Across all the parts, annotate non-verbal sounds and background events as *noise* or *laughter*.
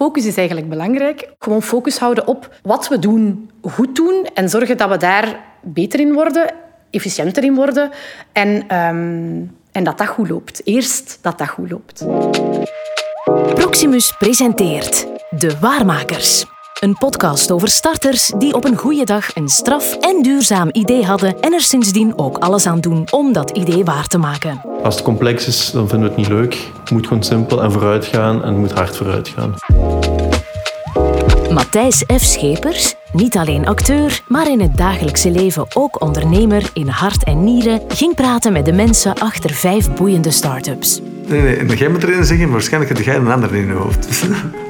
focus is eigenlijk belangrijk. Gewoon focus houden op wat we doen, goed doen en zorgen dat we daar beter in worden, efficiënter in worden en, ehm, en dat dat goed loopt. Eerst dat dat goed loopt. Proximus presenteert De Waarmakers. Een podcast over starters die op een goede dag een straf en duurzaam idee hadden en er sindsdien ook alles aan doen om dat idee waar te maken. Als het complex is, dan vinden we het niet leuk. Het moet gewoon simpel en vooruit gaan en het moet hard vooruit gaan. Matthijs F. Schepers, niet alleen acteur, maar in het dagelijkse leven ook ondernemer in hart en nieren, ging praten met de mensen achter vijf boeiende start-ups. Nee, nee, en jij moet erin zeggen, maar waarschijnlijk heb jij een ander in je hoofd. *laughs*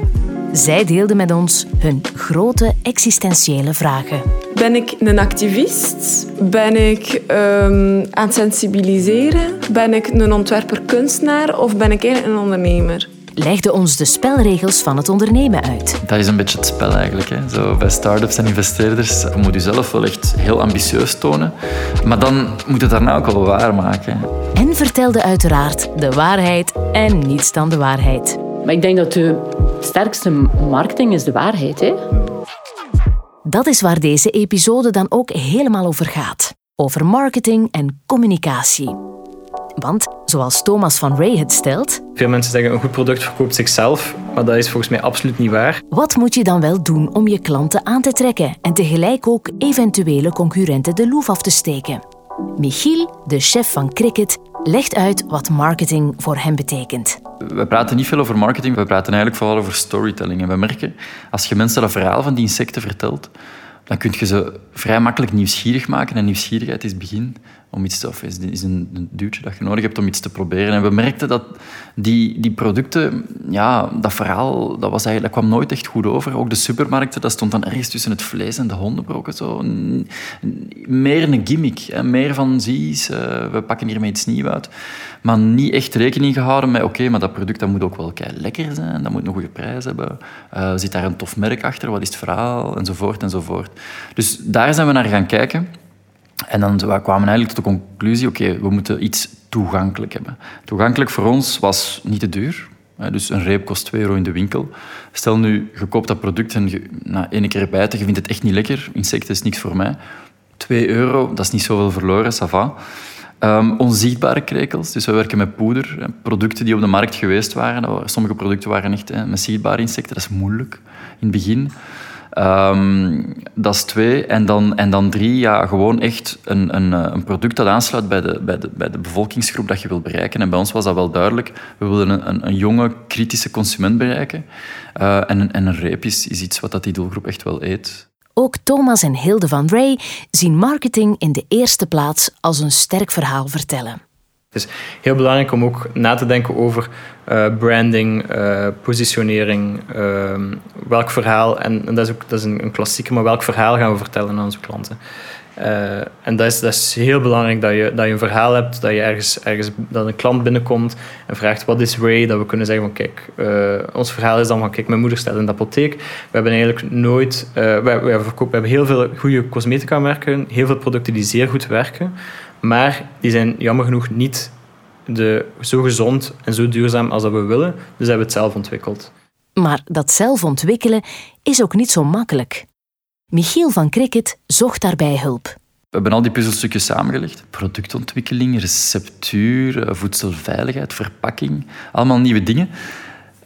Zij deelden met ons hun grote existentiële vragen. Ben ik een activist? Ben ik ehm, aan het sensibiliseren? Ben ik een ontwerper-kunstenaar of ben ik eigenlijk een ondernemer? Legde ons de spelregels van het ondernemen uit. Dat is een beetje het spel eigenlijk. Hè. Zo, bij start-ups en investeerders je moet je zelf wel echt heel ambitieus tonen. Maar dan moet het daarna ook wel waarmaken. En vertelde uiteraard de waarheid en niets dan de waarheid. Maar ik denk dat de sterkste marketing is de waarheid. Hè? Dat is waar deze episode dan ook helemaal over gaat. Over marketing en communicatie. Want, zoals Thomas van Ray het stelt... Veel mensen zeggen een goed product verkoopt zichzelf, maar dat is volgens mij absoluut niet waar. Wat moet je dan wel doen om je klanten aan te trekken en tegelijk ook eventuele concurrenten de loef af te steken? Michiel, de chef van Cricket, legt uit wat marketing voor hem betekent. We praten niet veel over marketing, we praten eigenlijk vooral over storytelling. En we merken, als je mensen dat verhaal van die insecten vertelt, dan kun je ze vrij makkelijk nieuwsgierig maken. En nieuwsgierigheid is het begin om iets te, of is, is een duwtje dat je nodig hebt om iets te proberen. En we merkten dat die, die producten, ja, dat verhaal, dat, was eigenlijk, dat kwam nooit echt goed over. Ook de supermarkten, dat stond dan ergens tussen het vlees en de hondenbroken. Zo. Meer een gimmick, meer van zie eens, uh, we pakken hiermee iets nieuws uit. Maar niet echt rekening gehouden met, oké, maar dat product dat moet ook wel kei lekker zijn, dat moet een goede prijs hebben. Uh, zit daar een tof merk achter, wat is het verhaal, enzovoort, enzovoort. Dus daar zijn we naar gaan kijken. En dan we kwamen eigenlijk tot de conclusie, oké, we moeten iets toegankelijk hebben. Toegankelijk voor ons was niet te duur. Dus een reep kost 2 euro in de winkel. Stel nu, je koopt dat product en je, na één keer bijten, je vindt het echt niet lekker. Insecten is niks voor mij. 2 euro, dat is niet zoveel verloren, ça va. Um, onzichtbare krekels, dus we werken met poeder. Producten die op de markt geweest waren. Sommige producten waren echt hè, met zichtbare insecten. Dat is moeilijk in het begin. Um, dat is twee. En dan, en dan drie, ja, gewoon echt een, een, eh, een product dat aansluit bij de, bij, de, bij de bevolkingsgroep dat je wil bereiken. En bij ons was dat wel duidelijk. We wilden een, een, een jonge, kritische consument bereiken. En, en een reep is, is iets wat dat die doelgroep echt wel eet. Ook Thomas en Hilde van Ray zien marketing in de eerste plaats als een sterk verhaal vertellen. Het is heel belangrijk om ook na te denken over uh, branding, uh, positionering, uh, welk verhaal, en, dat is ook dat is een, een klassieke, maar welk verhaal gaan we vertellen aan onze klanten. Uh, en dat is, dat is heel belangrijk dat je, dat je een verhaal hebt, dat je ergens, ergens dat een klant binnenkomt en vraagt wat is Ray, dat we kunnen zeggen van kijk, ons verhaal is dan van kijk, mijn moeder staat in de apotheek. We hebben eigenlijk nooit, wij verkopen, we hebben heel veel goede cosmetica merken, heel veel producten die zeer goed werken. Maar die zijn jammer genoeg niet de, zo gezond en zo duurzaam als dat we willen. Dus hebben we het zelf ontwikkeld. Maar dat zelf ontwikkelen is ook niet zo makkelijk. Michiel van Cricket zocht daarbij hulp. We hebben al die puzzelstukjes samengelegd. Productontwikkeling, receptuur, eh, voedselveiligheid, verpakking. Allemaal nieuwe dingen.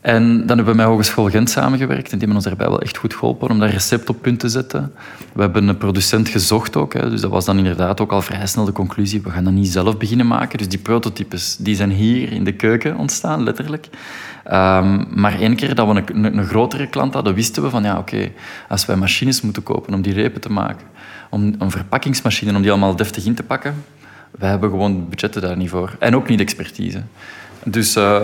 En dan hebben we met Hogeschool Gent samengewerkt en die hebben ons daarbij wel echt goed geholpen om dat recept op punt te zetten. We hebben een producent gezocht ook, hè, dus dat was dan inderdaad ook al vrij snel de conclusie, we gaan dat niet zelf beginnen maken. Dus die prototypes die zijn hier in de keuken ontstaan, letterlijk. Um, maar één keer dat we een, een, grotere klant hadden, wisten we van ja, oké, als wij machines moeten kopen om die repen te maken, om een verpakkingsmachine, om die allemaal deftig in te pakken, wij hebben gewoon budgetten daar niet voor. En ook niet expertise. Dus... Uh,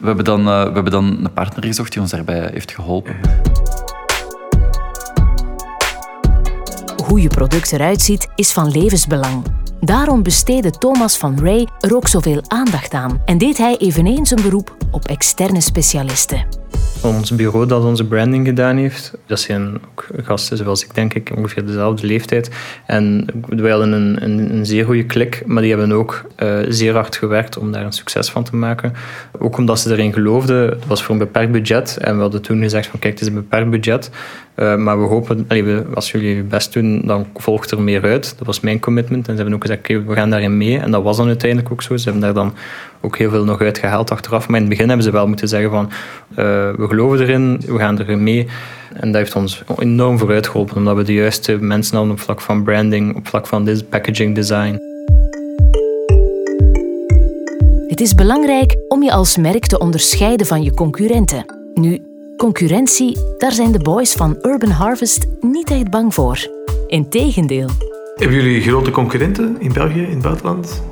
we hebben, dan, uh, we hebben dan een partner gezocht die ons daarbij heeft geholpen. Hoe je product eruit ziet, is van levensbelang. Daarom besteedde Thomas van Ray er ook zoveel aandacht aan en deed hij eveneens een beroep op externe specialisten. Ons bureau dat onze branding gedaan heeft. Dat zijn ook gasten zoals ik denk ik, ongeveer dezelfde leeftijd. En wij hadden een, een, een zeer goede klik, maar die hebben ook uh, zeer hard gewerkt om daar een succes van te maken. Ook omdat ze erin geloofden. Het was voor een beperkt budget. En we hadden toen gezegd van kijk, het is een beperkt budget. Uh, maar we hopen, allee, als jullie je best doen, dan volgt er meer uit. Dat was mijn commitment. En ze hebben ook gezegd, okay, we gaan daarin mee. En dat was dan uiteindelijk ook zo. Ze hebben daar dan ook heel veel nog uitgehaald achteraf. Maar in het begin hebben ze wel moeten zeggen van, uh, we geloven erin, we gaan erin mee. En dat heeft ons enorm vooruit geholpen, omdat we de juiste mensen hadden op vlak van branding, op vlak van packaging design. Het is belangrijk om je als merk te onderscheiden van je concurrenten. Nu, concurrentie, daar zijn de boys van Urban Harvest niet echt bang voor. Integendeel. Hebben jullie grote concurrenten in België, in het buitenland?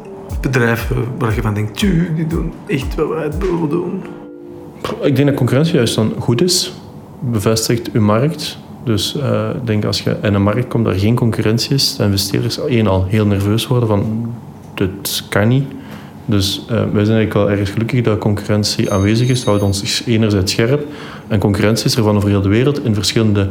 Bedrijven waar je van denkt, die doen echt wat wij willen doen? Ik denk dat concurrentie juist dan goed is. Bevestigt uw markt. Dus uh, ik denk als je in een markt komt waar geen concurrentie is, dat investeerders één al heel nerveus worden van dit kan niet. Dus uh, wij zijn eigenlijk wel erg gelukkig dat concurrentie aanwezig is. Dat houdt ons enerzijds scherp. En concurrentie is er van over heel de wereld in verschillende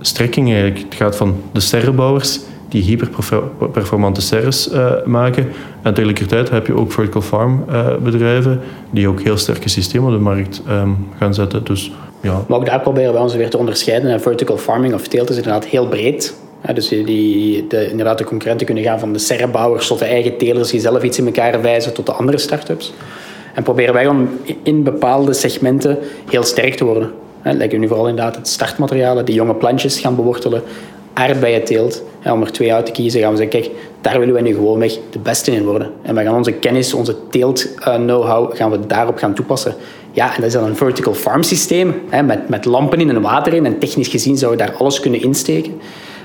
strekkingen. Eigenlijk. Het gaat van de sterrenbouwers die hyperperformante serres uh, maken. En tegelijkertijd heb je ook vertical farm uh, bedrijven die ook heel sterke systemen op de markt um, gaan zetten. Dus, ja. Maar ook daar proberen wij ons weer te onderscheiden. En vertical farming of teelt is inderdaad heel breed. Ja, dus die, de, inderdaad de concurrenten kunnen gaan van de serrebouwers tot de eigen telers die zelf iets in elkaar wijzen tot de andere start-ups. En proberen wij om in bepaalde segmenten heel sterk te worden. Lijken nu vooral inderdaad het startmaterialen, die jonge plantjes gaan bewortelen, aardbeienteelt. Ja, om er twee uit te kiezen gaan we zeggen, kijk, daar willen wij nu gewoon weg de beste in worden. En we gaan onze kennis, onze teelt-know-how, gaan we daarop gaan toepassen. Ja, en dat is dan een vertical farm systeem, hè, met, met lampen in en water in. En technisch gezien zou je daar alles kunnen insteken.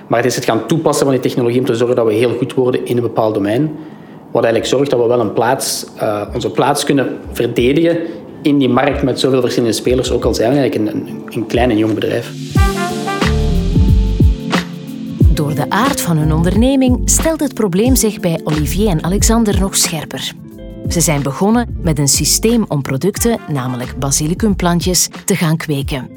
Maar het is het gaan toepassen van die technologie om te zorgen dat we heel goed worden in een bepaald domein. Wat eigenlijk zorgt dat we wel een plaats, uh, onze plaats kunnen verdedigen in die markt met zoveel verschillende spelers, ook al zijn we eigenlijk een, een klein en jong bedrijf. Door de aard van hun onderneming stelt het probleem zich bij Olivier en Alexander nog scherper. Ze zijn begonnen met een systeem om producten, namelijk basilicumplantjes, te gaan kweken.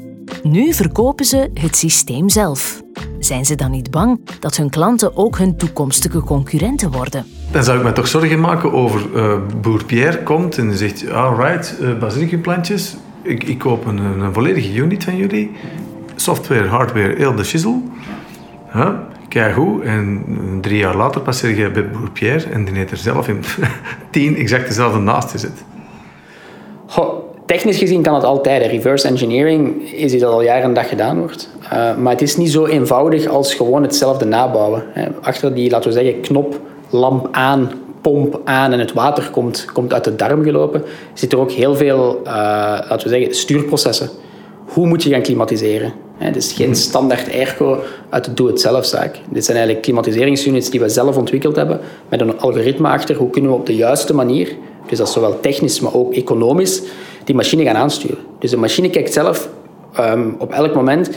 Nu verkopen ze het systeem zelf. Zijn ze dan niet bang dat hun klanten ook hun toekomstige concurrenten worden? Dan zou ik me toch zorgen maken over uh, boer Pierre komt en zegt: Alright, uh, basilicumplantjes, ik, ik koop een, een, volledige unit van jullie. Software, hardware, heel de shizzle. Huh? Goed. En drie jaar later passeer je bij boer Pierre en die heeft er zelf in *laughs* tien exact dezelfde naast gezet. Goh, technisch gezien kan het altijd. Reverse engineering is iets dat al jaren en dag gedaan wordt. Uh, maar het is niet zo eenvoudig als gewoon hetzelfde nabouwen. Achter die, laten we zeggen, knop, lamp aan, pomp aan en het water komt, komt uit de darm gelopen, zit er ook heel veel, uh, laten we zeggen, stuurprocessen. Hoe moet je gaan klimatiseren? Het is geen standaard airco uit de doe-het-zelf-zaak. Dit zijn eigenlijk klimatiseringsunits die we zelf ontwikkeld hebben, met een algoritme achter. Hoe kunnen we op de juiste manier, dus dat is zowel technisch, maar ook economisch, die machine gaan aansturen. Dus de machine kijkt zelf um, op elk moment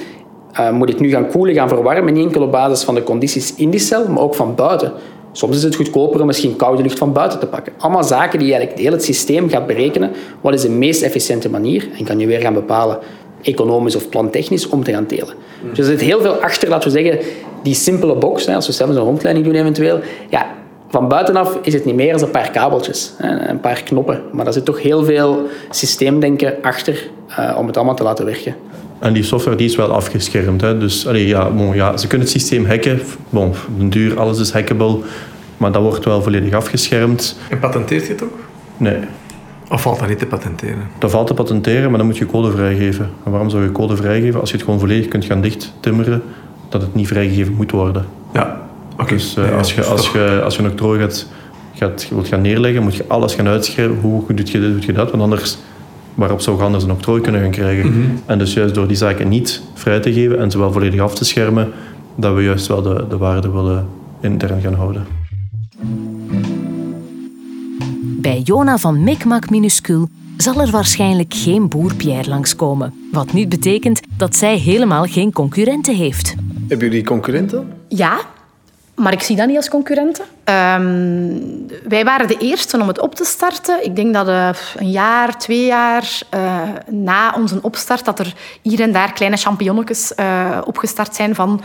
uh, moet ik nu gaan koelen, gaan verwarmen, niet enkel op basis van de condities in die cel, maar ook van buiten. Soms is het goedkoper om misschien koude lucht van buiten te pakken. Allemaal zaken die eigenlijk heel het systeem gaat berekenen. Wat is de meest efficiënte manier? En kan je weer gaan bepalen, economisch of plantechnisch, om te gaan telen. Dus er zit heel veel achter, laten we zeggen, die simpele box. Als we zelf een rondleiding doen eventueel. Ja, van buitenaf is het niet meer dan een paar kabeltjes, een paar knoppen. Maar er zit toch heel veel systeemdenken achter uh, om het allemaal te laten werken. En die software die is wel afgeschermd. Hè. Dus allee, ja, bon, ja, ze kunnen het systeem hacken. Bon, duur, alles is hackable. Maar dat wordt wel volledig afgeschermd. En patenteert je het ook? Nee. Of valt dat niet te patenteren? Dat valt te patenteren, maar dan moet je code vrijgeven. En waarom zou je code vrijgeven als je het gewoon volledig kunt gaan dichttimmeren dat het niet vrijgegeven moet worden? Ja, oké. Dus uh, als, je, als, je, als je een octrooi gaat, gaat, wilt gaan neerleggen, moet je alles gaan uitschrijven. Hoe goed doe je dit, doe je dat? Want anders waarop zou je anders een octrooi kunnen gaan krijgen. Mhm. En dus juist door die zaken niet vrij te geven en ze wel volledig af te schermen, dat we juist wel de, de waarde willen intern gaan houden. Bij Jona van Mikmak Minuscuul zal er waarschijnlijk geen boer Pierre langskomen. Wat niet betekent dat zij helemaal geen concurrenten heeft. Hebben jullie concurrenten? Ja, Maar ik zie dat niet als concurrenten. Ehm, wij waren de eerste om het op te starten. Ik denk dat uh, een jaar, twee jaar uh, na onze opstart... dat er hier en daar kleine champignonnetjes uh, opgestart zijn van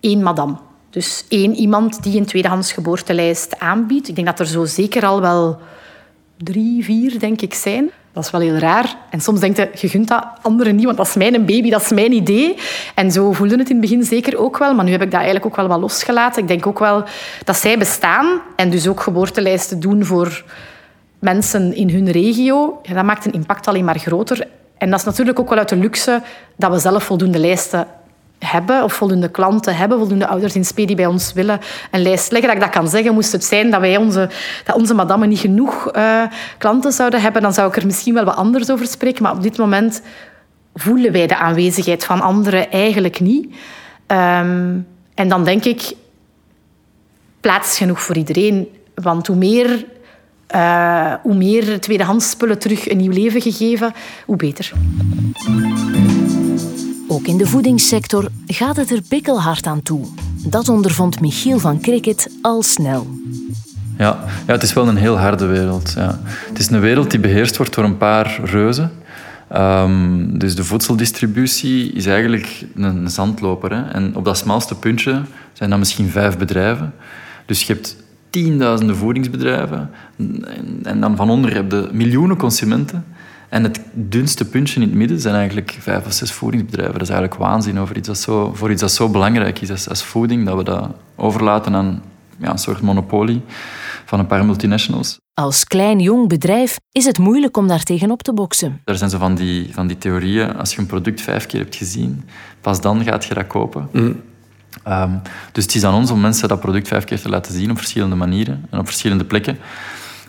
één madame. Dus één iemand die een tweedehands geboortelijst aanbiedt. Ik denk dat er zo zeker al wel drie, vier, denk ik, zijn. Dat is wel heel raar. En soms denk je, je dat anderen niet, want dat is mijn baby, dat is mijn idee. En zo voelde het in het begin zeker ook wel. Maar nu heb ik dat eigenlijk ook wel wat losgelaten. Ik denk ook wel dat zij bestaan en dus ook geboortelijsten doen voor mensen in hun regio. Ja, dat maakt een impact alleen maar groter. En dat is natuurlijk ook wel uit de luxe dat we zelf voldoende lijsten hebben, of voldoende klanten hebben, voldoende ouders in SP die bij ons willen een lijst leggen. Dat ik dat kan zeggen, moest het zijn dat wij onze, dat onze madame niet genoeg uh, klanten zouden hebben, dan zou ik er misschien wel wat anders over spreken. Maar op dit moment voelen wij de aanwezigheid van anderen eigenlijk niet. Um, en dan denk ik, plaats genoeg voor iedereen. Want hoe meer, uh, hoe meer tweedehands spullen terug een nieuw leven gegeven, hoe beter. Ook in de voedingssector gaat het er bikkelhard aan toe. Dat ondervond Michiel van Cricket al snel. Ja, ja, het is wel een heel harde wereld. Ja. Het is een wereld die beheerst wordt door een paar reuzen. Um, dus de voedseldistributie is eigenlijk een zandloper. Hè. En op dat smalste puntje zijn dat misschien vijf bedrijven. Dus je hebt tienduizenden voedingsbedrijven. En dan van onder heb je miljoenen consumenten. En het dunste puntje in het midden zijn eigenlijk vijf of zes voedingsbedrijven. Dat is eigenlijk waanzin over iets dat zo, voor iets dat zo belangrijk is als, als voeding, dat we dat overlaten aan ja, een soort monopolie van een paar multinationals. Als klein jong bedrijf is het moeilijk om daar tegenop te boksen. Er zijn zo van die, van die theorieën, als je een product vijf keer hebt gezien, pas dan gaat je dat kopen. Mm. Um, dus het is aan ons om mensen dat product vijf keer te laten zien op verschillende manieren en op verschillende plekken.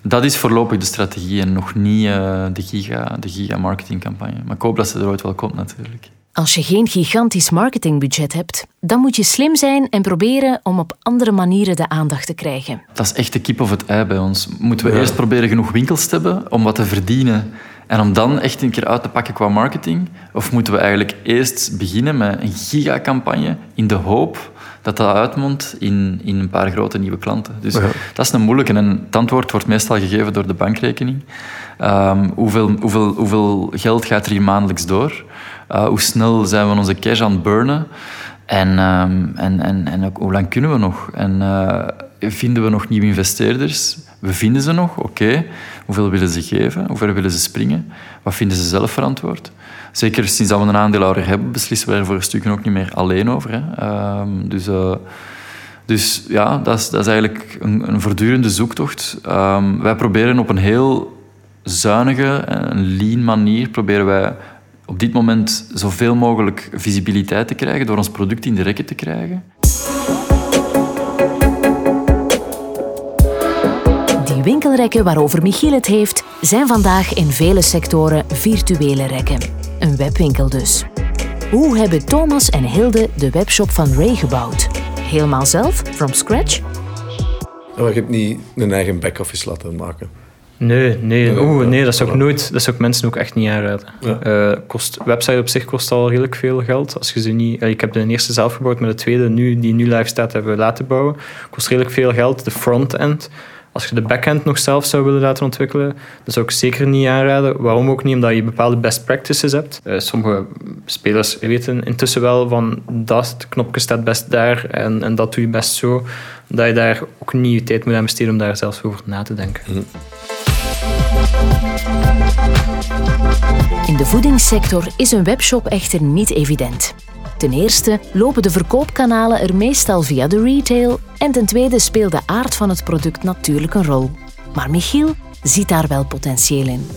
Dat is voorlopig de strategie en nog niet uh, de, giga, de giga-marketingcampagne. Maar ik hoop dat ze er ooit wel komt, natuurlijk. Als je geen gigantisch marketingbudget hebt, dan moet je slim zijn en proberen om op andere manieren de aandacht te krijgen. Dat is echt de kip of het ei bij ons. Moeten we eerst proberen genoeg winkels te hebben om wat te verdienen en om dan echt een keer uit te pakken qua marketing? Of moeten we eigenlijk eerst beginnen met een gigacampagne in de hoop dat dat uitmondt in, in een paar grote nieuwe klanten. Dus dat is een moeilijke. En het antwoord wordt meestal gegeven door de bankrekening. Um, hoeveel, hoeveel, hoeveel geld gaat er hier maandelijks door? Uh, hoe snel zijn we onze cash aan het burnen? En, um, en, en, en ook, hoe lang kunnen we nog? En uh, vinden we nog nieuwe investeerders? We vinden ze nog, oké. Hoeveel willen ze geven? Hoe ver willen ze springen? Wat vinden ze zelf verantwoord? Zeker sinds dat we een aandeelhouder hebben, beslissen we er voor stukken ook niet meer alleen over. Hè. Um, dus, uh, dus ja, dat is, dat is eigenlijk een, een voortdurende zoektocht. Um, wij proberen op een heel zuinige lean manier proberen wij op dit moment zoveel mogelijk visibiliteit te krijgen door ons product in de rekken te krijgen. Die winkelrekken waarover Michiel het heeft, zijn vandaag in vele sectoren virtuele rekken. Een webwinkel dus. Hoe hebben Thomas en Hilde de webshop van Ray gebouwd? Helemaal zelf, from scratch? Maar je hebt niet een eigen back-office laten maken. Nee, nee, Oeh, nee dat zou ik nooit, dat zou ik mensen ook echt niet aanraden. Ja. Uh, kost, website op zich kost al redelijk veel geld. Als je ze niet, ik heb de eerste zelf gebouwd, maar de tweede nu, die nu live staat, hebben we laten bouwen. Kost redelijk veel geld. De front-end als je de backend nog zelf zou willen laten ontwikkelen, dat zou ik zeker niet aanraden. Waarom ook niet? Omdat je bepaalde best practices hebt. Uh, sommige spelers weten intussen wel van dat knopje staat best daar en, en dat doe je best zo. Dat je daar ook niet je tijd moet aan besteden om daar zelfs over na te denken. Mhm. In de voedingssector is een webshop echter niet evident. Ten eerste lopen de verkoopkanalen er meestal via de retail en ten tweede speelt de aard van het product natuurlijk een rol. Maar Michiel ziet daar wel potentieel in.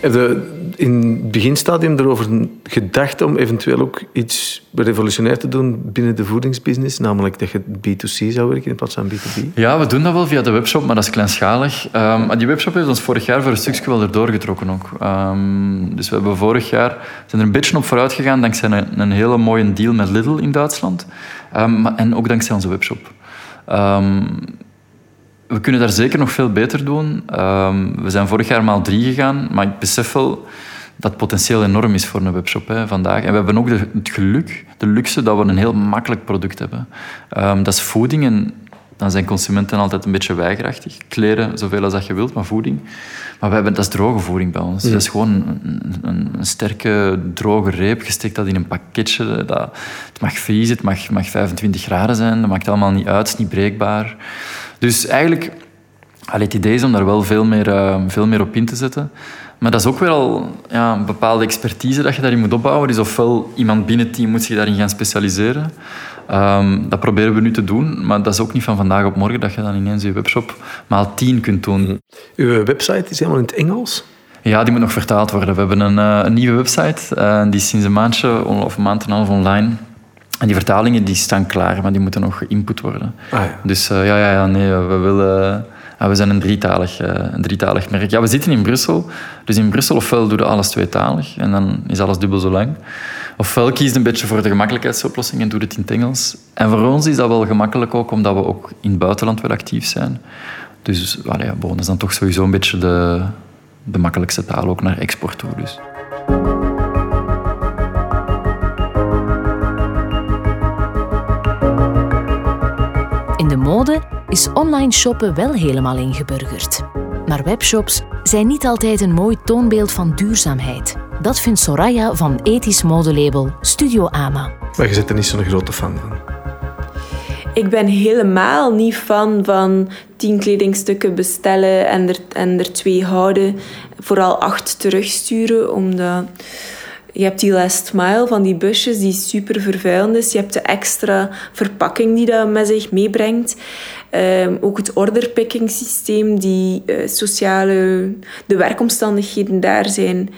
Je in het beginstadium erover gedacht om eventueel ook iets revolutionair te doen binnen de voedingsbusiness? Namelijk dat je B2C zou werken in plaats van B2B? Ja, we doen dat wel via de webshop, maar dat is kleinschalig. Maar die webshop heeft ons vorig jaar voor een stukje wel erdoor getrokken ook. Um, dus we hebben vorig jaar zijn er een beetje op vooruit gegaan dankzij een, een hele mooie deal met Lidl in Duitsland. Um, en ook dankzij onze webshop we kunnen daar zeker nog veel beter doen. Um, we zijn vorig jaar maal drie gegaan, maar ik besef wel dat potentieel enorm is voor een webshop hè, vandaag. En we hebben ook de, het geluk, de luxe, dat we een heel makkelijk product hebben. Ehm, dat is voeding en dan zijn consumenten altijd een beetje weigerachtig. Kleren, zoveel als dat je wilt, maar voeding. Maar we hebben, dat is droge voeding bij ons. Dat is gewoon een, een, een, sterke, droge reep. Je steekt dat in een pakketje. Dat, het mag vriezen, het mag, mag 25 graden zijn. Dat maakt allemaal niet uit, het is niet breekbaar. Dus eigenlijk, allee, het idee is om daar wel veel meer, uh, veel meer op in te zetten. Maar dat is ook wel ja, een bepaalde expertise dat je daarin moet opbouwen. Dus ofwel iemand binnen het team moet zich daarin gaan specialiseren. Um, dat proberen we nu te doen, maar dat is ook niet van vandaag op morgen dat je dan ineens je webshop maal 10 kunt doen. Uw website is helemaal in het Engels? Ja, die moet nog vertaald worden. We hebben een, uh, een nieuwe website, uh, die is sinds een maandje of een maand en een half online. En die vertalingen die staan klaar, maar die moeten nog geïnput worden. Ah, ja. Dus uh, ja, ja, ja, nee, we willen Ah, we zijn een drietalig, uh, een drietalig merk. Ja, we zitten in Brussel. Dus in Brussel ofwel doen we alles tweetalig en dan is alles dubbel zo lang. Ofwel kies een beetje voor de gemakkelijkheidsoplossing en doe het in het Engels. En voor ons is dat wel gemakkelijk ook, omdat we ook in het buitenland wel actief zijn. Dus ja, bon, is dan toch sowieso een beetje de, de makkelijkste taal ook naar export toe. Dus. Mode is online shoppen wel helemaal ingeburgerd. Maar webshops zijn niet altijd een mooi toonbeeld van duurzaamheid. Dat vindt Soraya van ethisch modelabel Studio Ama. Maar je zit er niet zo'n grote fan van. Ik ben helemaal niet fan van tien kledingstukken bestellen en er, en er twee houden. Vooral acht terugsturen, omdat je hebt die last mile van die busjes die super vervuilend is. Je hebt de extra verpakking die dat met zich meebrengt. Um, ook het orderpicking systeem, die uh, sociale... De werkomstandigheden daar zijn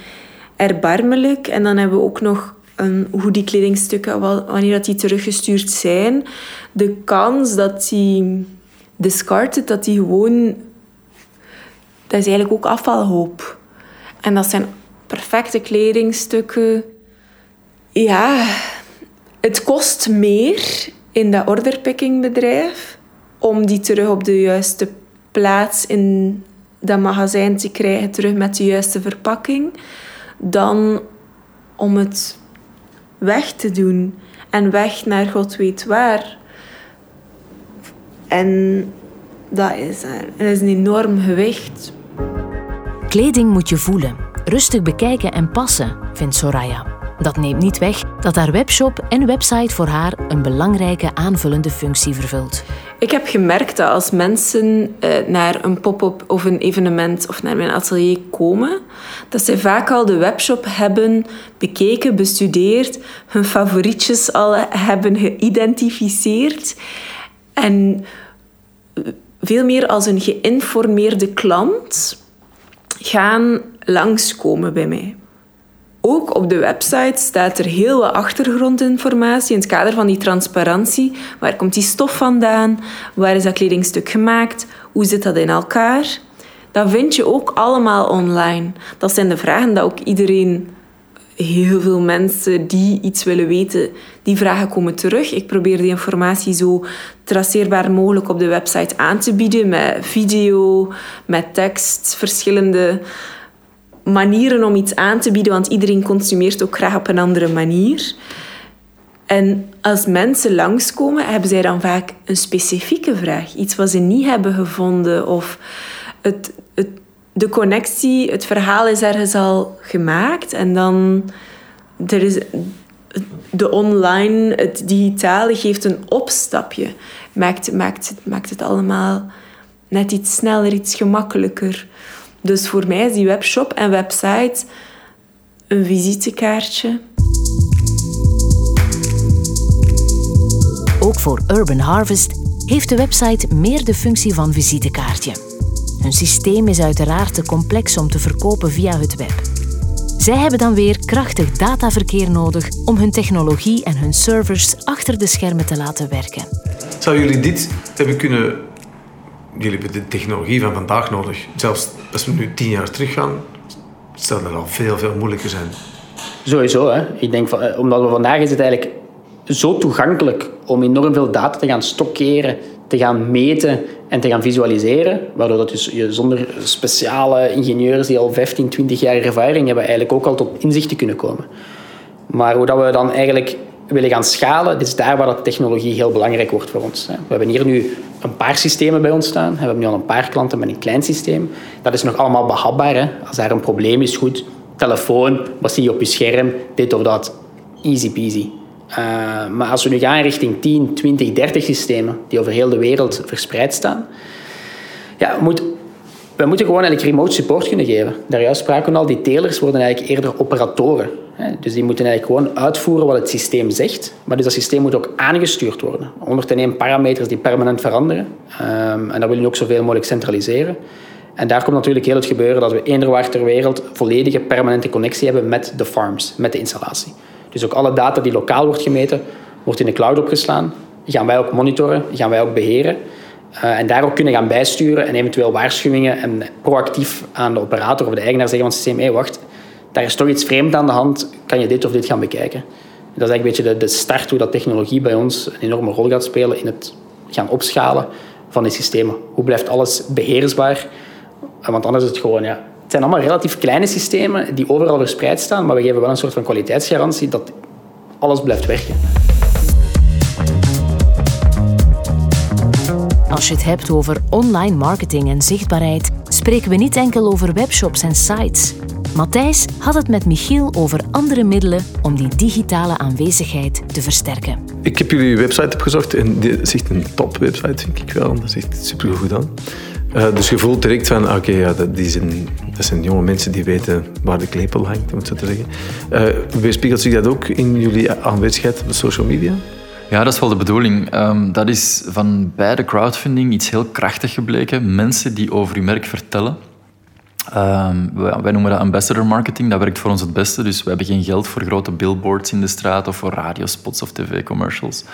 erbarmelijk. En dan hebben we ook nog hoe die kledingstukken, wanneer dat die teruggestuurd zijn, de kans dat die discarded, dat die gewoon... Dat is eigenlijk ook afvalhoop. En dat zijn perfecte kledingstukken. Ja, het kost meer in dat orderpickingbedrijf om die terug op de juiste plaats in dat magazijn te krijgen, terug met de juiste verpakking, dan om het weg te doen en weg naar God weet waar. En dat is, dat is een enorm gewicht. Kleding moet je voelen, rustig bekijken en passen, vindt Soraya. Dat neemt niet weg dat haar webshop en website voor haar een belangrijke aanvullende functie vervult. Ik heb gemerkt dat als mensen eh, naar een pop-up of een evenement of naar mijn atelier komen, dat zij vaak al de webshop hebben bekeken, bestudeerd, hun favorietjes al hebben geïdentificeerd en veel meer als een geïnformeerde klant gaan langskomen bij mij. Ook op de website staat er heel wat achtergrondinformatie in het kader van die transparantie. Waar komt die stof vandaan? Waar is dat kledingstuk gemaakt? Hoe zit dat in elkaar? Dat vind je ook allemaal online. Dat zijn de vragen dat ook iedereen, heel veel mensen die iets willen weten, die vragen komen terug. Ik probeer die informatie zo traceerbaar mogelijk op de website aan te bieden met video, met tekst, verschillende manieren om iets aan te bieden, want iedereen consumeert ook graag op een andere manier. En als mensen langskomen, hebben zij dan vaak een specifieke vraag. Iets wat ze niet hebben gevonden. Of het, het, de connectie, het verhaal is ergens al gemaakt. En dan... Er is, de online, het digitale geeft een opstapje. Maakt, maakt, maakt het allemaal net iets sneller, iets gemakkelijker. Dus voor mij is die webshop en website een visitekaartje. Ook voor Urban Harvest heeft de website meer de functie van visitekaartje. Hun systeem is uiteraard te complex om te verkopen via het web. Zij hebben dan weer krachtig dataverkeer nodig om hun technologie en hun servers achter de schermen te laten werken. Zou jullie dit hebben kunnen jullie hebben de technologie van vandaag nodig. Zelfs als we nu tien jaar teruggaan, zal dat al veel, veel moeilijker zijn. Sowieso, hè. Ik denk, van, omdat we vandaag is het eigenlijk zo toegankelijk om enorm veel data te gaan stockeren, te gaan meten en te gaan visualiseren, waardoor dat je zonder speciale ingenieurs die al 15, 20 jaar ervaring hebben, eigenlijk ook al tot inzichten kunnen komen. Maar hoe dat we dan eigenlijk willen gaan schalen, dit is daar waar dat technologie heel belangrijk wordt voor ons. We hebben hier nu een paar systemen bij ons staan. We hebben nu al een paar klanten met een klein systeem. Dat is nog allemaal behapbaar. Hè? Als daar een probleem is, goed, telefoon, wat zie je op je scherm, dit of dat. Easy peasy. Uh, maar als we nu gaan richting 10, 20, 30 systemen die over heel de wereld verspreid staan, ja, moet, we moeten gewoon eigenlijk remote support kunnen geven. Daar juist spraken we al, die telers worden eigenlijk eerder operatoren. Dus die moeten eigenlijk gewoon uitvoeren wat het systeem zegt. Maar dus dat systeem moet ook aangestuurd worden. 101 parameters die permanent veranderen. Um, en dat willen we ook zoveel mogelijk centraliseren. En daar komt natuurlijk heel het gebeuren dat we eender ter wereld volledige permanente connectie hebben met de farms, met de installatie. Dus ook alle data die lokaal wordt gemeten, wordt in de cloud opgeslaan. Die gaan wij ook monitoren, gaan wij ook beheren. Uh, en daar ook kunnen gaan bijsturen en eventueel waarschuwingen en proactief aan de operator of de eigenaar zeggen van het systeem, hé wacht, daar is toch iets vreemd aan de hand, kan je dit of dit gaan bekijken. Dat is eigenlijk een beetje de, de start hoe dat technologie bij ons een enorme rol gaat spelen in het gaan opschalen van die systemen. Hoe blijft alles beheersbaar? Eh, want anders is het gewoon, ja, het zijn allemaal relatief kleine systemen die overal verspreid staan, maar we geven wel een soort van kwaliteitsgarantie dat alles blijft werken. Als je het hebt over online marketing en zichtbaarheid, spreken we niet enkel over webshops en sites. Matthijs had het met Michiel over andere middelen om die digitale aanwezigheid te versterken. Ik heb jullie website opgezocht en dit echt een top website, vind ik wel. Dat is echt super goed gedaan. Uh, dus je voelt direct van, oké, ja, dat, zijn, dat zijn jonge mensen die weten waar de klepel hangt, om zo te zeggen. Uh, weerspiegelt zich dat ook in jullie aanwezigheid op social media? Ja, dat is wel de bedoeling. Um, dat is van bij de crowdfunding iets heel krachtig gebleken. Mensen die over uw merk vertellen. Um, wij, noemen dat ambassador marketing. Dat werkt voor ons het beste. Dus we hebben geen geld voor grote billboards in de straat of voor radiospots of tv-commercials.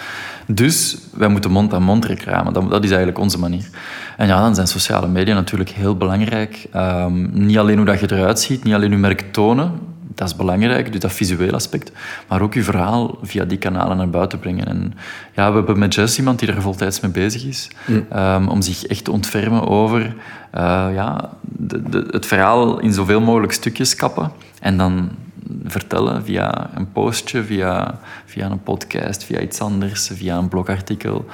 Dus wij moeten mond-aan-mond reclame. Dat, dat, is eigenlijk onze manier. En ja, dan zijn sociale media natuurlijk heel belangrijk. Um, niet alleen hoe dat je eruit ziet, niet alleen je merk tonen dat is belangrijk, dus dat visuele aspect. Maar ook je verhaal via die kanalen naar buiten brengen. En ja, we hebben met Jess iemand die er voltijds mee bezig is. Mm. Um, om zich echt te ontfermen over uh, ja, de, de, het verhaal in zoveel mogelijk stukjes kappen. En dan vertellen via een postje, via, via een podcast, via iets anders, via een blogartikel,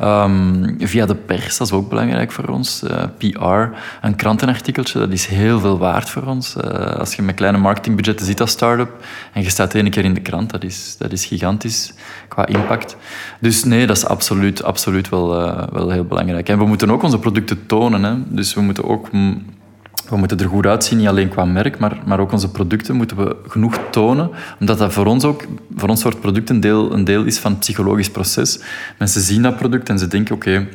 um, via de pers, dat is ook belangrijk voor ons. Eh, PR, een krantenartikeltje, dat is heel veel waard voor ons. Uh, als je met kleine marketingbudgetten zit als start-up en je staat één keer in de krant, dat is, dat is gigantisch qua impact. Dus nee, dat is absoluut, absoluut wel, uh, wel heel belangrijk. En we moeten ook onze producten tonen. Hè. Dus we moeten ook we moeten er goed uitzien, niet alleen qua merk, maar, maar ook onze producten moeten we genoeg tonen. Omdat dat voor ons ook, voor ons soort product een deel, een deel is van het psychologisch proces. Mensen zien dat product en ze denken, oké,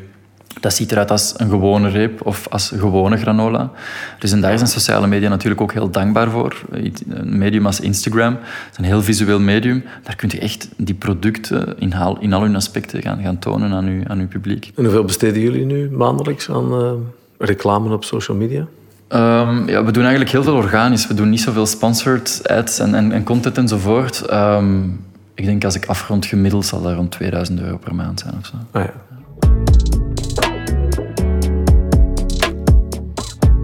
dat ziet eruit als een gewone reep of als gewone granola. Dus en daar zijn sociale media natuurlijk ook heel dankbaar voor. Een medium als Instagram is een heel visueel medium. Daar kun je echt die producten in, in al hun aspecten gaan, gaan tonen aan, uw, aan uw publiek. En hoeveel besteden jullie nu maandelijks aan uh, reclame op social media? Um, ja, we doen eigenlijk heel veel organisch. We doen niet zoveel sponsored ads en, en, en content enzovoort. Um, ik denk als ik afrond gemiddeld zal dat rond 2000 euro per maand zijn of zo. Ah, ja.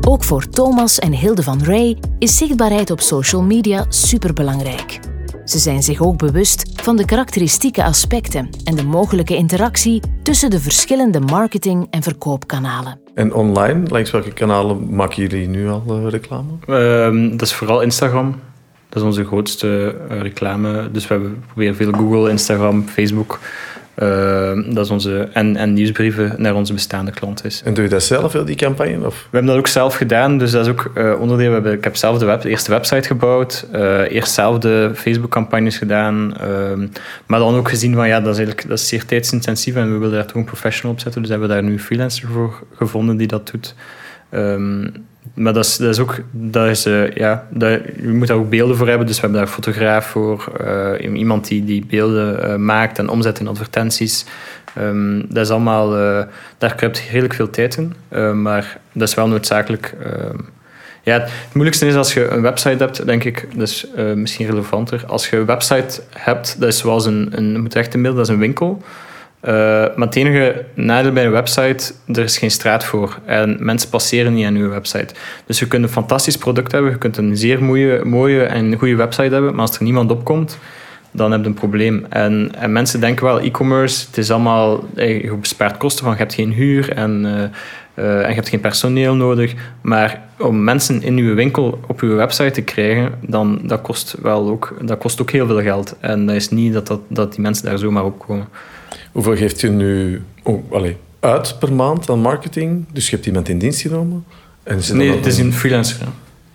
Ook voor Thomas en Hilde van Ray is zichtbaarheid op social media superbelangrijk. Ze zijn zich ook bewust van de karakteristieke aspecten en de mogelijke interactie tussen de verschillende marketing- en verkoopkanalen. En online, langs welke kanalen maken jullie nu al uh, reclame? Uh, dat is vooral Instagram. Dat is onze grootste uh, reclame. Dus we proberen veel Google, Instagram, Facebook. Uh, dat is onze, en, en nieuwsbrieven naar onze bestaande klanten. En doe je dat zelf, die campagne? Of? We hebben dat ook zelf gedaan. Dus dat is ook uh, onderdeel. We hebben, ik heb zelf de, web, de eerste website gebouwd. Uh, eerst zelf de Facebook-campagnes gedaan. Ehm, maar dan ook gezien van ja, dat is, eigenlijk, dat is zeer tijdsintensief en we willen daar toch een professional op zetten. Dus hebben we daar nu een freelancer voor gevonden die dat doet. Um, maar dat is, dat is ook, dat is, uh, ja, dat, je moet daar ook beelden voor hebben. Dus we hebben daar een fotograaf voor, uh, iemand die die beelden uh, maakt en omzet in advertenties. Um, dat is allemaal, daar redelijk veel tijd in, maar dat is wel noodzakelijk. Ehm, ja, het moeilijkste is als je een website hebt, denk ik, dat is misschien relevanter. Als je een website hebt, dat is zoals een, een moet echt dat is een winkel. Uh, maar het enige nadeel bij een website, er is geen straat voor. En mensen passeren niet aan uw website. Dus je kunt een fantastisch product hebben, je kunt een zeer mooie, mooie en goede website hebben, maar als er niemand op komt, dan heb je een probleem. En, en mensen denken wel, e-commerce, het is allemaal, eh, je bespaart kosten van je hebt geen huur en, uh, en je hebt geen personeel nodig. Maar om mensen in uw winkel op uw website te krijgen, dan, dat, kost wel ook, dat kost ook heel veel geld. En dat is niet dat, dat, dat die mensen daar zomaar op komen. Hoeveel geeft je nu oh, allez, uit per maand aan marketing? Dus je hebt iemand in dienst genomen? En nee, het is een freelancer.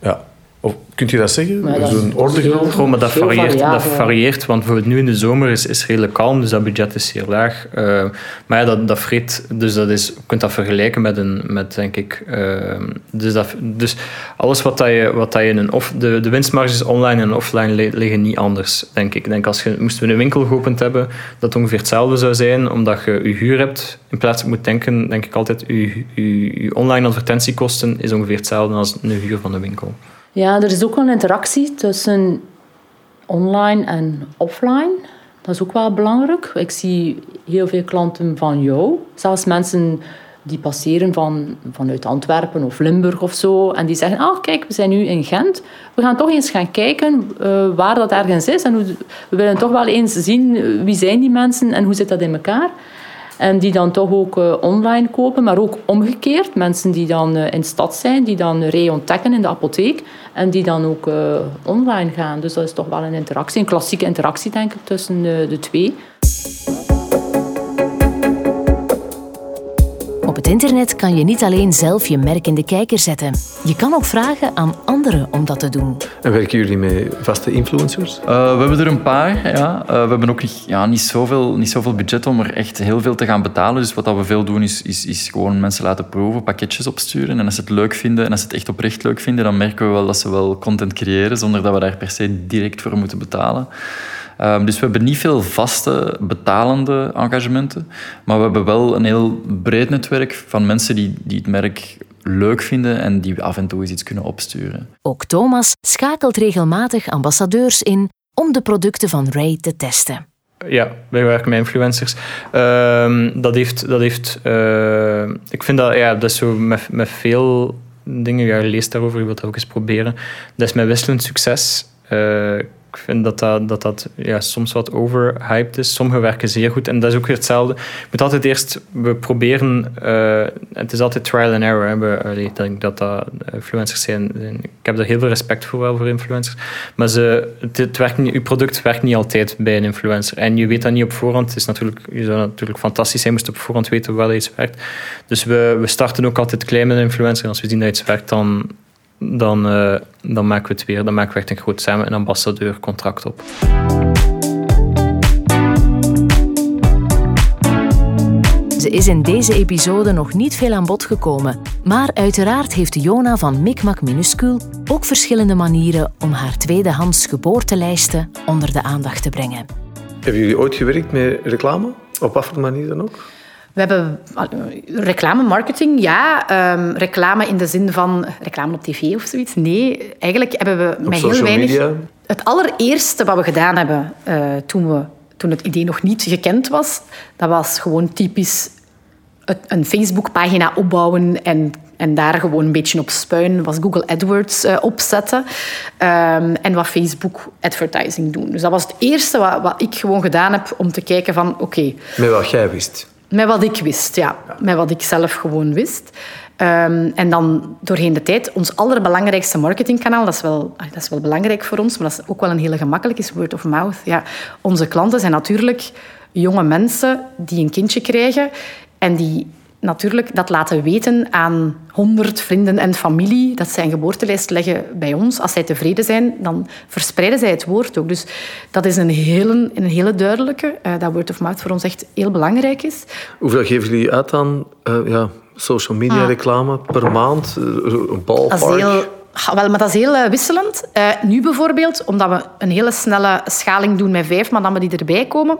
Ja. Of, kunt je dat zeggen? Zo'n orde Gewoon, maar dat varieert, dat varieert, want bijvoorbeeld nu in de zomer is het redelijk kalm, dus dat budget is zeer laag. Uh, maar ja, dat, dat vreet, dus dat is, je kunt dat vergelijken met, een, met denk ik... Uh, dus, dat, dus alles wat, dat je, wat dat je in een off... De, de winstmarges online en offline liggen niet anders, denk ik. Ik denk als je, moesten we een winkel geopend hebben, dat het ongeveer hetzelfde zou zijn, omdat je je huur hebt. In plaats van moet denken, denk ik altijd, je, je, je online advertentiekosten is ongeveer hetzelfde als een huur van de winkel. Ja, er is ook wel een interactie tussen online en offline. Dat is ook wel belangrijk. Ik zie heel veel klanten van jou, zelfs mensen die passeren van, vanuit Antwerpen of Limburg of zo. En die zeggen, ah kijk, we zijn nu in Gent. We gaan toch eens gaan kijken uh, waar dat ergens is. En we willen toch wel eens zien wie zijn die mensen en hoe zit dat in elkaar. En die dan toch ook uh, online kopen, maar ook omgekeerd. Mensen die dan uh, in stad zijn, die dan Ray ontdekken in de apotheek en die dan ook uh, online gaan. Dus dat is toch wel een interactie, een klassieke interactie denk ik tussen de twee. Internet kan je niet alleen zelf je merk in de kijker zetten. Je kan ook vragen aan anderen om dat te doen. En werken jullie met vaste influencers? Uh, we hebben er een paar, ja. Uh, we hebben ook niet, ja, niet, zoveel, niet zoveel budget om er echt heel veel te gaan betalen. Dus wat we veel doen, is, is, is gewoon mensen laten proeven, pakketjes opsturen. En als ze het leuk vinden, en als ze het echt oprecht leuk vinden, dan merken we wel dat ze wel content creëren, zonder dat we daar per se direct voor moeten betalen. Um, dus we hebben niet veel vaste betalende engagementen, maar we hebben wel een heel breed netwerk van mensen die, die het merk leuk vinden en die af en toe eens iets kunnen opsturen. Ook Thomas schakelt regelmatig ambassadeurs in om de producten van Ray te testen. Ja, wij werken met influencers. Uh, dat heeft... Dat heeft uh, ik vind dat, ja, dat is zo met, met veel dingen. Ja, je leest daarover, je wilt dat ook eens proberen. Dat is met wisselend succes. Uh, ik vind dat dat, dat, dat ja, soms wat overhyped is. Sommige werken zeer goed en dat is ook weer hetzelfde. Je moet altijd eerst, we proberen, uh, het is altijd trial and error. Hè. Denk dat dat influencers zijn. Ik heb er heel veel respect voor wel voor influencers. Maar ze, het, werkt niet, je product werkt niet altijd bij een influencer. En je weet dat niet op voorhand. Het is natuurlijk, je zou natuurlijk fantastisch zijn moest op voorhand weten wel iets werkt. Dus we, we starten ook altijd klein met een influencer. En als we zien dat iets werkt, dan dan, uh, dan maken we het weer. Dan maken we echt een groot samen een ambassadeurcontract op. Ze is in deze episode nog niet veel aan bod gekomen, maar uiteraard heeft Jona van Mikmak Minuscuul ook verschillende manieren om haar tweedehands geboortelijsten onder de aandacht te brengen. Hebben jullie ooit gewerkt met reclame? Op wat voor manier dan ook? We hebben reclame, marketing, ja. Um, reclame in de zin van reclame op tv of zoiets. Nee, eigenlijk hebben we met heel weinig... Media. Het allereerste wat we gedaan hebben uh, toen, we, toen het idee nog niet gekend was, dat was gewoon typisch een Facebookpagina opbouwen en, en daar gewoon een beetje op spuien. was Google AdWords uh, opzetten um, en wat Facebook advertising doen. Dus dat was het eerste wat, wat ik gewoon gedaan heb om te kijken van oké... Met wat jij wist. Met wat ik wist, ja. Met wat ik zelf gewoon wist. Um, en dan doorheen de tijd, ons allerbelangrijkste marketingkanaal, dat is, wel, dat is wel belangrijk voor ons, maar dat is ook wel een hele gemakkelijk, is word of mouth. Ja, onze klanten zijn natuurlijk jonge mensen die een kindje krijgen en die natuurlijk dat laten weten aan honderd vrienden en familie, dat zij een geboortelijst leggen bij ons. Als zij tevreden zijn, dan verspreiden zij het woord ook. Dus dat is een hele, een hele duidelijke, uh, dat word of mouth voor ons echt heel belangrijk is. Hoeveel geven jullie uit aan uh, ja, social media reclame per maand? Eh, een ballpark? Dat is heel... Wel, maar dat is heel wisselend. Uh, nu bijvoorbeeld, omdat we een hele snelle schaling doen met vijf madammen die erbij komen,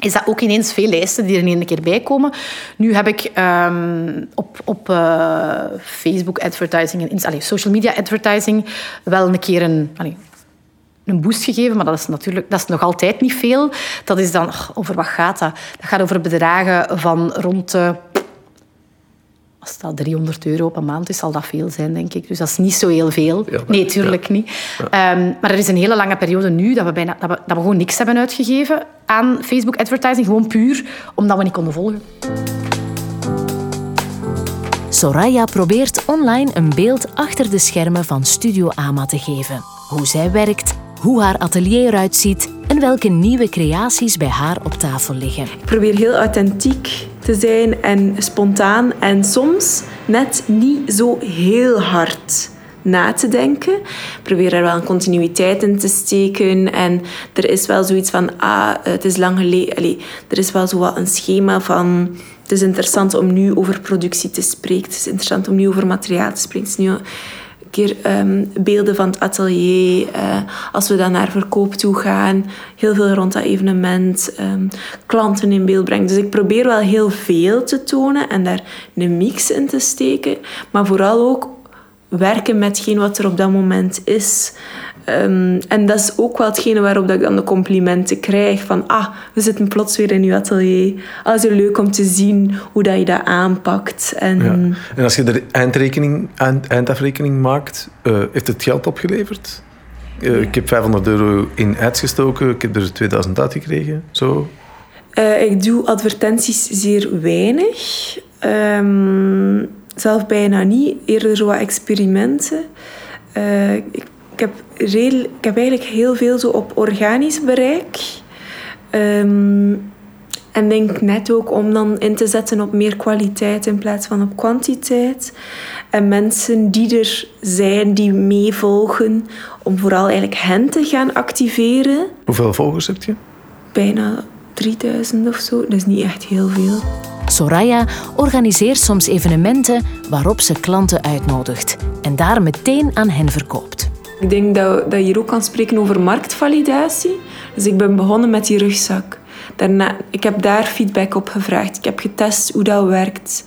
is dat ook ineens veel lijsten die er een keer bij komen. Nu heb ik um, op, op uh, Facebook advertising en social media advertising wel een keer een, een boost gegeven, maar dat is natuurlijk dat is nog altijd niet veel. Dat is dan, over wat gaat dat? Dat gaat over bedragen van rond de als dat 300 euro op een maand is, zal dat veel zijn, denk ik. Dus dat is niet zo heel veel. nee, tuurlijk niet. Ehm, maar er is een hele lange periode nu dat we, bijna, dat, we, dat we gewoon niks hebben uitgegeven aan Facebook advertising. Gewoon puur omdat we niet konden volgen. Soraya probeert online een beeld achter de schermen van Studio Ama te geven. Hoe zij werkt, hoe haar atelier eruit ziet en welke nieuwe creaties bij haar op tafel liggen. Ik probeer heel authentiek te zijn en spontaan en soms net niet zo heel hard na te denken. Probeer er wel een continuïteit in te steken. En er is wel zoiets van, ah, het is lang geleden. Er is wel zo wat een schema van... Het is interessant om nu over productie te spreken. Het is interessant om nu over materiaal te spreken. Keer ehm, beelden van het atelier. Uh, als we dan naar verkoop toe gaan, heel veel rond dat evenement. Ehm, klanten in beeld brengen. Dus ik probeer wel heel veel te tonen en daar een mix in te steken. Maar vooral ook werken met wat er op dat moment is. Ehm, en dat is ook wel hetgene waarop dat ik dan de complimenten krijg. Van, ah, we zitten plots weer in uw atelier. Ah, het is leuk om te zien hoe dat je dat aanpakt. En, ja. en als je de eindrekening, eindafrekening maakt, uh, heeft het geld opgeleverd? Uh, Ik heb 500 euro in ads gestoken, ik heb er 2000 uitgekregen. Zo. Uh, ik doe advertenties zeer weinig. Um, zelf bijna niet. Eerder zo wat experimenten. ik ik heb, redel, ik heb eigenlijk heel veel zo op organisch bereik. Um, en denk net ook om dan in te zetten op meer kwaliteit in plaats van op kwantiteit. En mensen die er zijn, die meevolgen, om vooral eigenlijk hen te gaan activeren. Hoeveel volgers heb je? Bijna 3000 of zo. Dat is niet echt heel veel. Soraya organiseert soms evenementen waarop ze klanten uitnodigt en daar meteen aan hen verkoopt. Ik denk dat, dat je hier ook kan spreken over marktvalidatie. Dus ik ben begonnen met die rugzak. Daarna, ik heb daar feedback op gevraagd. Ik heb getest hoe dat werkt.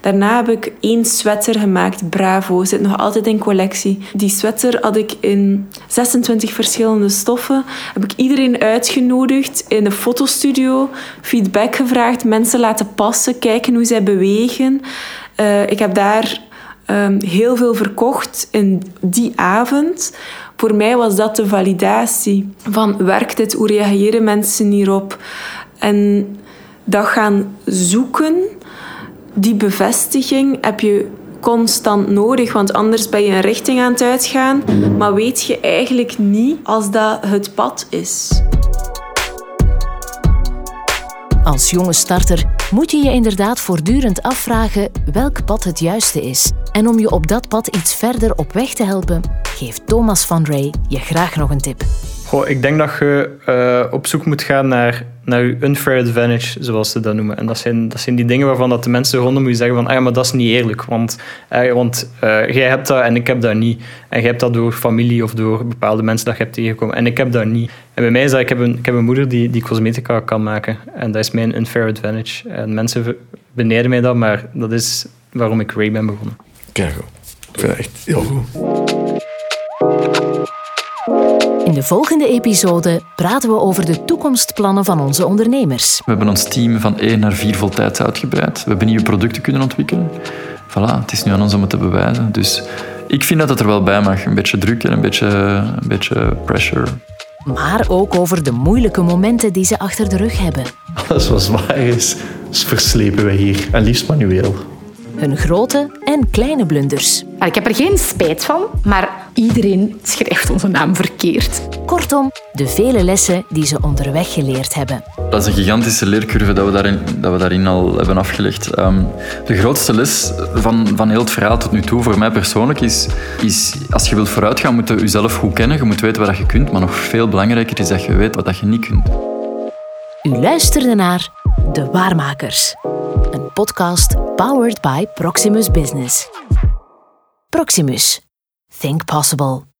Daarna heb ik één sweater gemaakt, Bravo. Zit nog altijd in collectie. Die sweater had ik in 26 verschillende stoffen. Heb ik iedereen uitgenodigd in een fotostudio. Feedback gevraagd, mensen laten passen, kijken hoe zij bewegen. Uh, ik heb daar um, heel veel verkocht in die avond. Voor mij was dat de validatie van werkt dit, hoe reageren mensen hierop? En dat gaan zoeken, die bevestiging heb je constant nodig, want anders ben je een richting aan het uitgaan, maar weet je eigenlijk niet als dat het pad is. Als jonge starter moet je je inderdaad voortdurend afvragen welk pad het juiste is. En om je op dat pad iets verder op weg te helpen, geeft Thomas van Ray je graag nog een tip. Goh, ik denk dat je uh, op zoek moet gaan naar, naar je unfair advantage, zoals ze dat noemen. En dat zijn, dat zijn die dingen waarvan dat de mensen rondom je zeggen van ah maar dat is niet eerlijk, want, uh, want uh, jij hebt dat en ik heb dat niet. En jij hebt dat door familie of door bepaalde mensen dat je hebt tegengekomen en ik heb dat niet. En bij mij is dat, ik heb een, ik heb een moeder die, die cosmetica kan maken en dat is mijn unfair advantage. En mensen beneden mij dat, maar dat is waarom ik Ray ben begonnen. Kijk, ik vind het echt heel goed. In de volgende episode praten we over de toekomstplannen van onze ondernemers. We hebben ons team van 1 naar 4 voltijds uitgebreid. We hebben nieuwe producten kunnen ontwikkelen. Voilà, het is nu aan ons om het te bewijzen. Dus ik vind dat het er wel bij mag. Een beetje druk en een beetje, een beetje pressure. Maar ook over de moeilijke momenten die ze achter de rug hebben. Alles wat zwaar is, verslepen we hier. En liefst manueel hun grote en kleine blunders. Ik heb er geen spijt van, maar iedereen schrijft onze naam verkeerd. Kortom, de vele lessen die ze onderweg geleerd hebben. Dat is een gigantische leercurve dat we daarin, dat we daarin al hebben afgelegd. Um, de grootste les van, van heel het verhaal tot nu toe, voor mij persoonlijk, is, is als je wilt vooruitgaan, moet je jezelf goed kennen. Je moet weten wat je kunt, maar nog veel belangrijker is dat je weet wat je niet kunt. U luisterde naar De Waarmakers podcast powered by Proximus Business. Proximus. Think possible.